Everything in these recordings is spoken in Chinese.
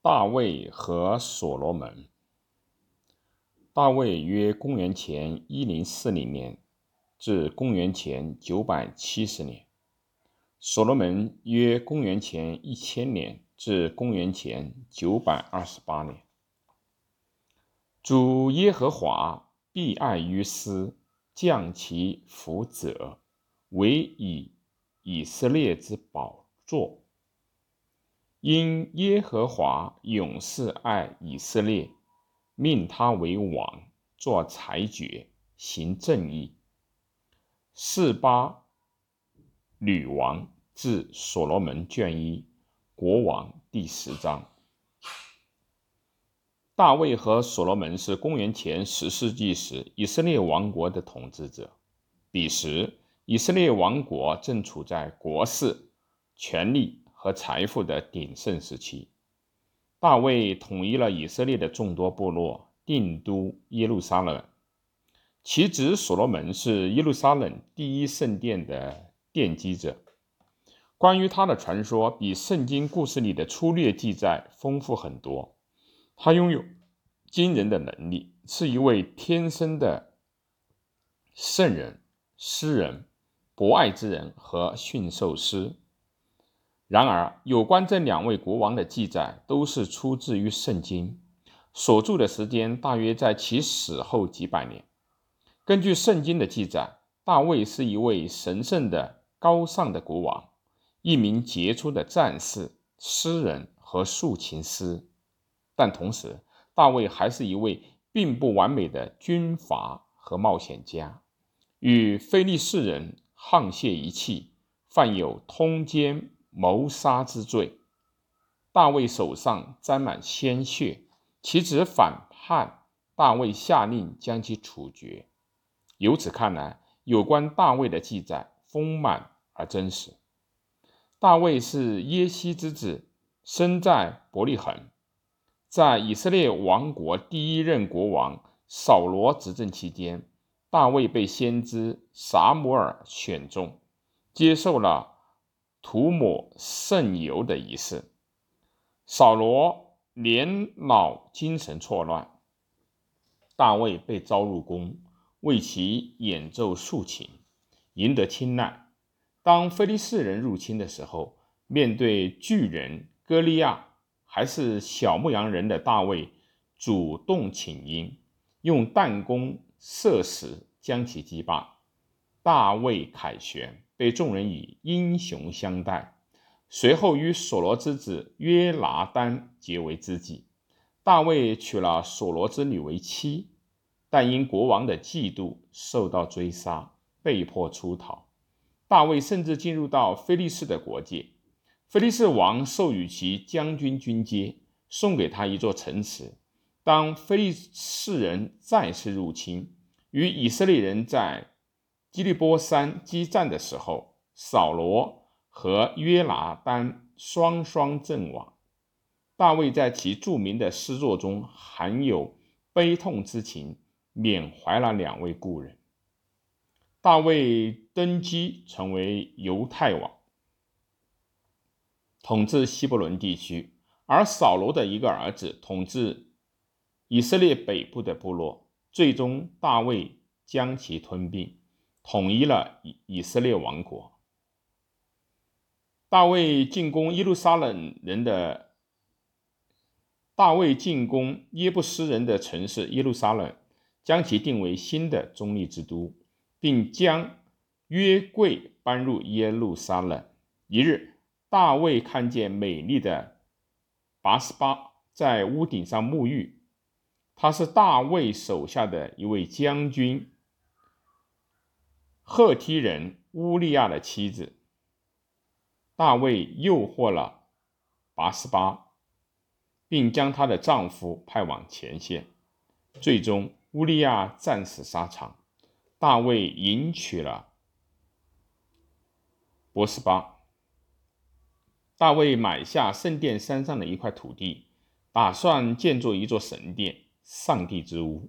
大卫和所罗门。大卫约公元前一零四零年至公元前九百七十年，所罗门约公元前一千年至公元前九百二十八年。主耶和华必爱于斯，降其福者，为以以色列之宝座。因耶和华永世爱以色列，命他为王，作裁决，行正义。四八女王至所罗门卷一，国王第十章。大卫和所罗门是公元前十世纪时以色列王国的统治者。彼时，以色列王国正处在国势、权力。和财富的鼎盛时期，大卫统一了以色列的众多部落，定都耶路撒冷。其子所罗门是耶路撒冷第一圣殿的奠基者。关于他的传说，比圣经故事里的粗略记载丰富很多。他拥有惊人的能力，是一位天生的圣人、诗人、博爱之人和驯兽师。然而，有关这两位国王的记载都是出自于圣经，所著的时间大约在其死后几百年。根据圣经的记载，大卫是一位神圣的、高尚的国王，一名杰出的战士、诗人和竖琴师。但同时，大卫还是一位并不完美的军阀和冒险家，与非利士人沆瀣一气，犯有通奸。谋杀之罪，大卫手上沾满鲜血，其子反叛，大卫下令将其处决。由此看来，有关大卫的记载丰满而真实。大卫是耶西之子，生在伯利恒，在以色列王国第一任国王扫罗执政期间，大卫被先知撒母耳选中，接受了。涂抹圣油的仪式，扫罗年老精神错乱，大卫被召入宫，为其演奏竖琴，赢得青睐。当菲利士人入侵的时候，面对巨人歌利亚，还是小牧羊人的大卫主动请缨，用弹弓射死，将其击败。大卫凯旋。被众人以英雄相待，随后与索罗之子约拿丹结为知己。大卫娶了索罗之女为妻，但因国王的嫉妒受到追杀，被迫出逃。大卫甚至进入到菲利士的国界，菲利士王授予其将军军阶，送给他一座城池。当菲利士人再次入侵，与以色列人在。基利波山激战的时候，扫罗和约拿丹双双阵亡。大卫在其著名的诗作中含有悲痛之情，缅怀了两位故人。大卫登基成为犹太王，统治西伯伦地区，而扫罗的一个儿子统治以色列北部的部落。最终，大卫将其吞并。统一了以以色列王国。大卫进攻耶路撒冷人的大卫进攻耶布斯人的城市耶路撒冷，将其定为新的中立之都，并将约柜搬入耶路撒冷。一日，大卫看见美丽的拔斯巴在屋顶上沐浴，他是大卫手下的一位将军。赫梯人乌利亚的妻子大卫诱惑了拔斯巴，并将她的丈夫派往前线。最终，乌利亚战死沙场。大卫迎娶了博斯巴。大卫买下圣殿山上的一块土地，打算建造一座神殿——上帝之屋。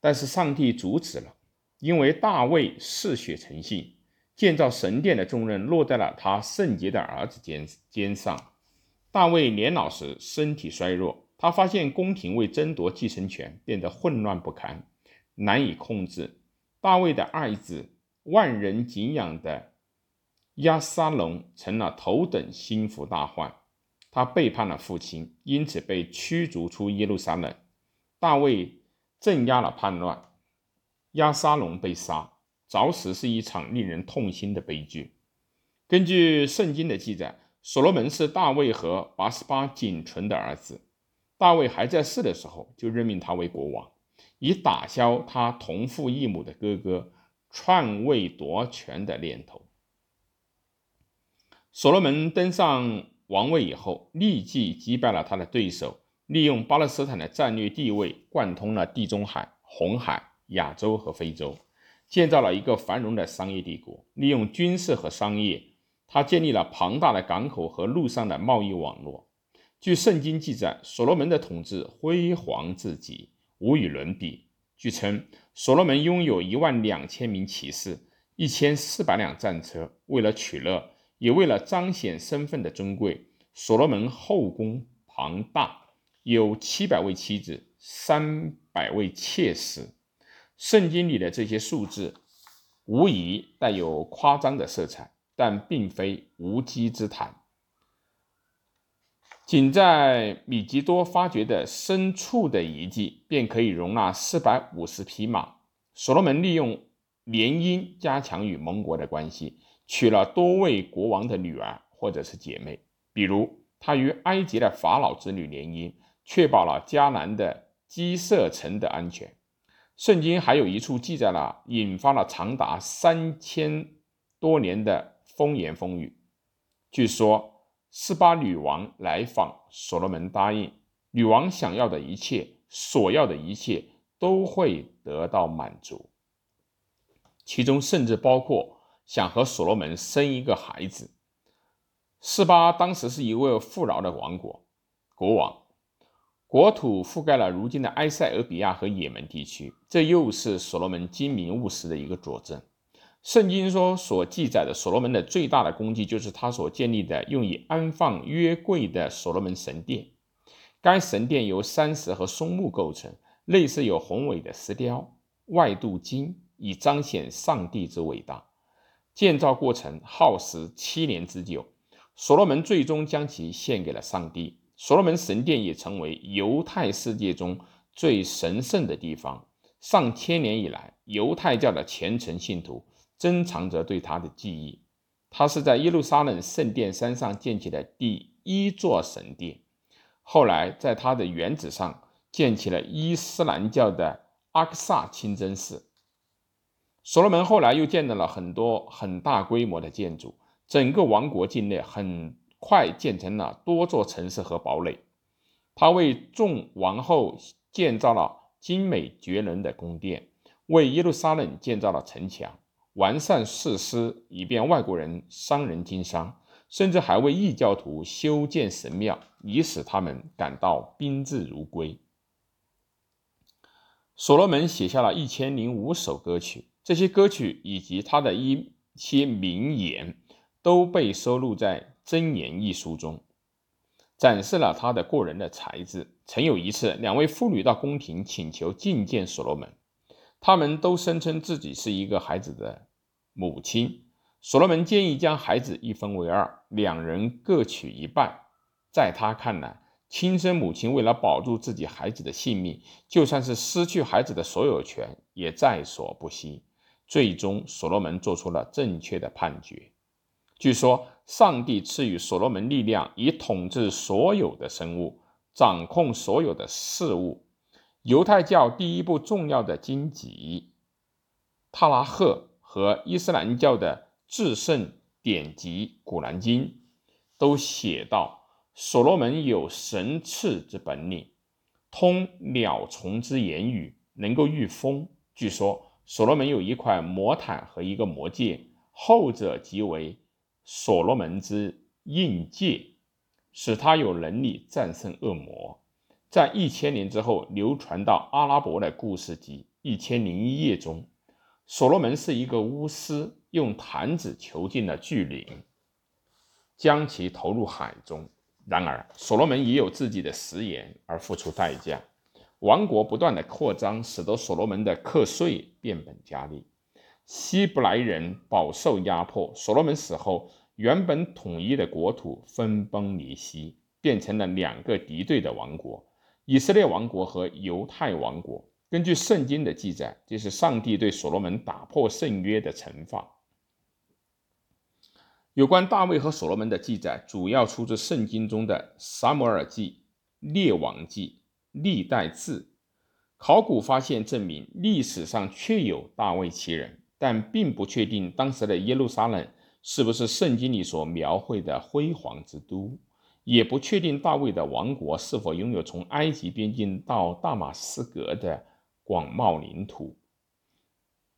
但是上帝阻止了。因为大卫嗜血成性，建造神殿的重任落在了他圣洁的儿子肩肩上。大卫年老时身体衰弱，他发现宫廷为争夺继承权变得混乱不堪，难以控制。大卫的爱子、万人敬仰的亚沙龙成了头等心腹大患，他背叛了父亲，因此被驱逐出耶路撒冷。大卫镇压了叛乱，亚沙龙被杀。着实是一场令人痛心的悲剧。根据圣经的记载，所罗门是大卫和八十八仅存的儿子。大卫还在世的时候，就任命他为国王，以打消他同父异母的哥哥篡位夺权的念头。所罗门登上王位以后，立即击败了他的对手，利用巴勒斯坦的战略地位，贯通了地中海、红海、亚洲和非洲。建造了一个繁荣的商业帝国，利用军事和商业，他建立了庞大的港口和陆上的贸易网络。据圣经记载，所罗门的统治辉煌至极，无与伦比。据称，所罗门拥有一万两千名骑士，一千四百辆战车。为了取乐，也为了彰显身份的尊贵，所罗门后宫庞大，有七百位妻子，三百位妾室。圣经里的这些数字，无疑带有夸张的色彩，但并非无稽之谈。仅在米吉多发掘的牲畜的遗迹，便可以容纳四百五十匹马。所罗门利用联姻加强与盟国的关系，娶了多位国王的女儿或者是姐妹，比如他与埃及的法老之女联姻，确保了迦南的基色城的安全。圣经还有一处记载了引发了长达三千多年的风言风语。据说，斯巴女王来访，所罗门答应，女王想要的一切，所要的一切都会得到满足，其中甚至包括想和所罗门生一个孩子。斯巴当时是一位富饶的王国，国王。国土覆盖了如今的埃塞俄比亚和也门地区，这又是所罗门精明务实的一个佐证。圣经说所记载的所罗门的最大的功绩，就是他所建立的用以安放约柜的所罗门神殿。该神殿由山石和松木构成，内饰有宏伟的石雕，外镀金，以彰显上帝之伟大。建造过程耗时七年之久，所罗门最终将其献给了上帝。所罗门神殿也成为犹太世界中最神圣的地方。上千年以来，犹太教的虔诚信徒珍藏着对他的记忆。他是在耶路撒冷圣殿山上建起的第一座神殿，后来在他的原址上建起了伊斯兰教的阿克萨清真寺。所罗门后来又建造了很多很大规模的建筑，整个王国境内很。快建成了多座城市和堡垒。他为众王后建造了精美绝伦的宫殿，为耶路撒冷建造了城墙，完善设施以便外国人、商人经商，甚至还为异教徒修建神庙，以使他们感到宾至如归。所罗门写下了一千零五首歌曲，这些歌曲以及他的一些名言都被收录在。箴言一书中展示了他的过人的才智。曾有一次，两位妇女到宫廷请求觐见所罗门，他们都声称自己是一个孩子的母亲。所罗门建议将孩子一分为二，两人各取一半。在他看来，亲生母亲为了保住自己孩子的性命，就算是失去孩子的所有权也在所不惜。最终，所罗门做出了正确的判决。据说，上帝赐予所罗门力量，以统治所有的生物，掌控所有的事物。犹太教第一部重要的经籍《塔拉赫》和伊斯兰教的至圣典籍《古兰经》都写道：所罗门有神赐之本领，通鸟虫之言语，能够御风。据说，所罗门有一块魔毯和一个魔戒，后者即为。所罗门之印戒，使他有能力战胜恶魔。在一千年之后流传到阿拉伯的故事集《一千零一夜》中，所罗门是一个巫师，用坛子囚禁了巨灵，将其投入海中。然而，所罗门也有自己的食言而付出代价。王国不断的扩张，使得所罗门的课税变本加厉。希伯来人饱受压迫。所罗门死后，原本统一的国土分崩离析，变成了两个敌对的王国：以色列王国和犹太王国。根据圣经的记载，这是上帝对所罗门打破圣约的惩罚。有关大卫和所罗门的记载，主要出自圣经中的《撒母耳记》《列王记》《历代志》。考古发现证明，历史上确有大卫其人，但并不确定当时的耶路撒冷是不是圣经里所描绘的辉煌之都，也不确定大卫的王国是否拥有从埃及边境到大马士革的广袤领土。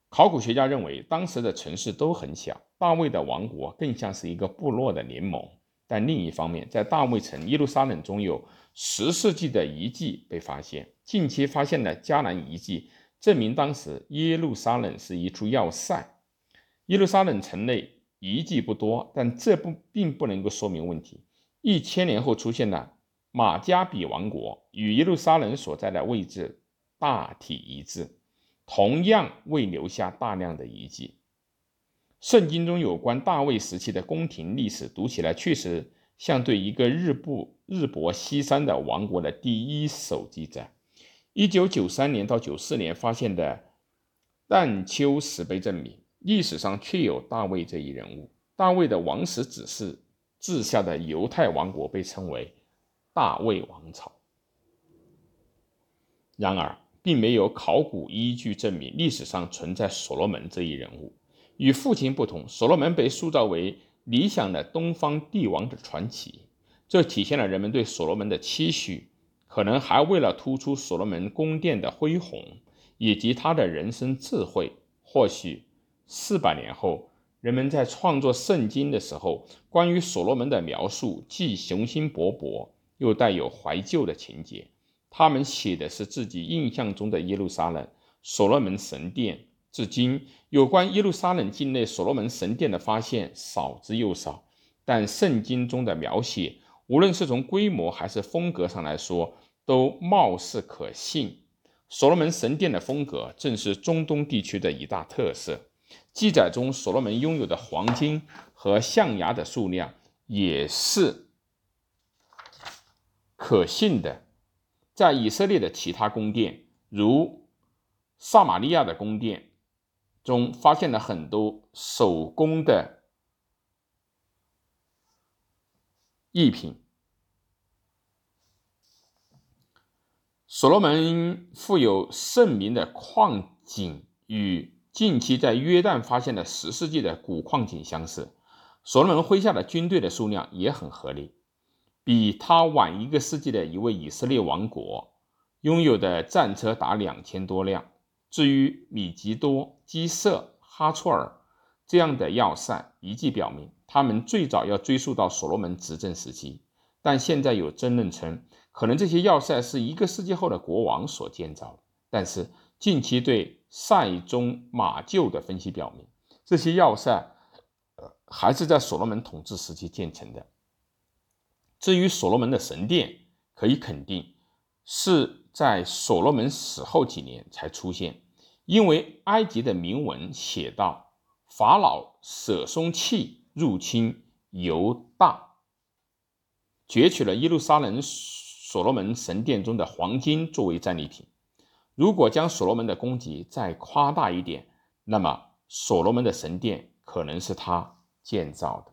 考古学家认为，当时的城市都很小，大卫的王国更像是一个部落的联盟。但另一方面，在大卫城耶路撒冷中有十世纪的遗迹被发现，近期发现的迦南遗迹证明当时耶路撒冷是一处要塞。耶路撒冷城内遗迹不多，但这不并不能够说明问题。一千年后出现了马加比王国，与耶路撒冷所在的位置大体一致。同样未留下大量的遗迹。圣经中有关大卫时期的宫廷历史，读起来确实像对一个日不日薄西山的王国的第一手记载。一九九三年到九四年发现的但丘石碑证明，历史上确有大卫这一人物。大卫的王室子嗣治下的犹太王国被称为大卫王朝。然而。并没有考古依据证明历史上存在所罗门这一人物。与父亲不同，所罗门被塑造为理想的东方帝王的传奇，这体现了人们对所罗门的期许，可能还为了突出所罗门宫殿的恢宏以及他的人生智慧。或许四百年后，人们在创作圣经的时候，关于所罗门的描述既雄心勃勃，又带有怀旧的情节。他们写的是自己印象中的耶路撒冷、所罗门神殿。至今，有关耶路撒冷境内所罗门神殿的发现少之又少。但圣经中的描写，无论是从规模还是风格上来说，都貌似可信。所罗门神殿的风格正是中东地区的一大特色。记载中所罗门拥有的黄金和象牙的数量也是可信的。在以色列的其他宫殿，如撒玛利亚的宫殿中，发现了很多手工的艺品。所罗门富有盛名的矿井与近期在约旦发现的十世纪的古矿井相似，所罗门麾下的军队的数量也很合理。比他晚一个世纪的一位以色列王国拥有的战车达两千多辆。至于米吉多、基色、哈措尔这样的要塞，遗迹表明他们最早要追溯到所罗门执政时期。但现在有争论称，可能这些要塞是一个世纪后的国王所建造。但是近期对塞中马厩的分析表明，这些要塞还是在所罗门统治时期建成的。至于所罗门的神殿，可以肯定是在所罗门死后几年才出现，因为埃及的铭文写道：“法老舍松契入侵犹大，攫取了耶路撒冷所罗门神殿中的黄金作为战利品。”如果将所罗门的功绩再夸大一点，那么所罗门的神殿可能是他建造的。